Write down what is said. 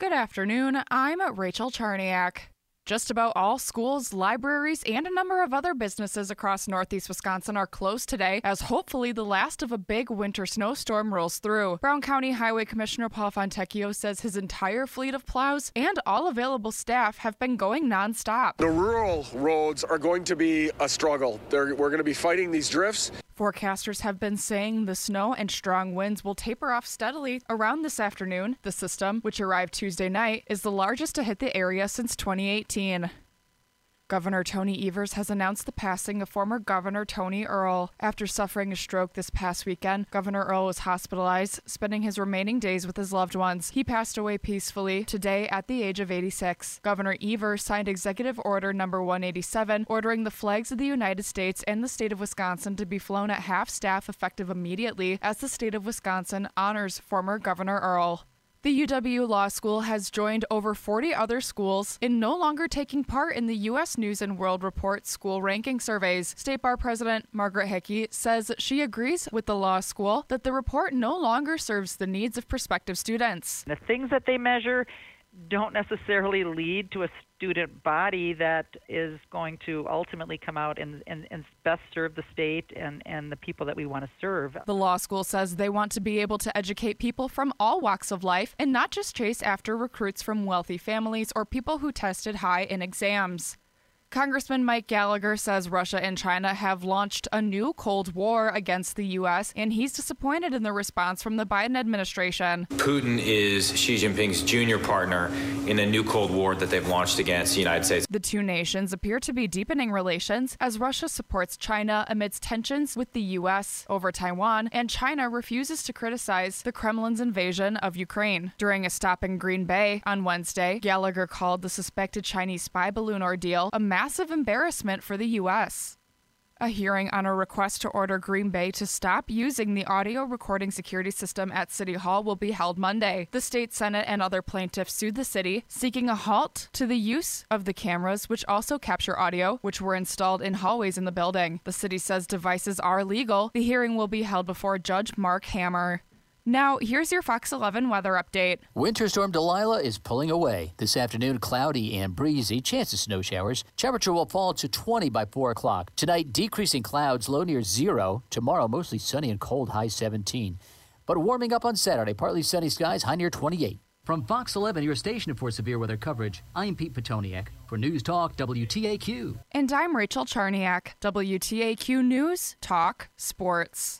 Good afternoon. I'm Rachel Charniak. Just about all schools, libraries, and a number of other businesses across northeast Wisconsin are closed today as hopefully the last of a big winter snowstorm rolls through. Brown County Highway Commissioner Paul Fontecchio says his entire fleet of plows and all available staff have been going nonstop. The rural roads are going to be a struggle. They're, we're going to be fighting these drifts. Forecasters have been saying the snow and strong winds will taper off steadily around this afternoon. The system, which arrived Tuesday night, is the largest to hit the area since 2018. Governor Tony Evers has announced the passing of former Governor Tony Earl. After suffering a stroke this past weekend, Governor Earl was hospitalized, spending his remaining days with his loved ones. He passed away peacefully today at the age of 86. Governor Evers signed Executive Order Number 187, ordering the flags of the United States and the state of Wisconsin to be flown at half staff effective immediately as the state of Wisconsin honors former Governor Earl. The UW Law School has joined over 40 other schools in no longer taking part in the U.S. News and World Report school ranking surveys. State Bar President Margaret Hickey says she agrees with the law school that the report no longer serves the needs of prospective students. The things that they measure don't necessarily lead to a student body that is going to ultimately come out and, and, and best serve the state and, and the people that we want to serve. The law school says they want to be able to educate people from all walks of life and not just chase after recruits from wealthy families or people who tested high in exams. Congressman Mike Gallagher says Russia and China have launched a new Cold War against the U.S., and he's disappointed in the response from the Biden administration. Putin is Xi Jinping's junior partner in a new Cold War that they've launched against the United States. The two nations appear to be deepening relations as Russia supports China amidst tensions with the U.S. over Taiwan, and China refuses to criticize the Kremlin's invasion of Ukraine. During a stop in Green Bay on Wednesday, Gallagher called the suspected Chinese spy balloon ordeal a massive embarrassment for the U.S. A hearing on a request to order Green Bay to stop using the audio recording security system at City Hall will be held Monday. The state Senate and other plaintiffs sued the city, seeking a halt to the use of the cameras, which also capture audio, which were installed in hallways in the building. The city says devices are legal. The hearing will be held before Judge Marc Hammer. Now, here's your Fox 11 weather update. Winter storm Delilah is pulling away. This afternoon, cloudy and breezy, chance of snow showers. Temperature will fall to 20 by 4 o'clock. Tonight, decreasing clouds, low near zero. Tomorrow, mostly sunny and cold, high 17. But warming up on Saturday, partly sunny skies, high near 28. From Fox 11, your station for severe weather coverage, I'm Pete Petoniak for News Talk WTAQ. And I'm Rachel Charniak, WTAQ News Talk Sports.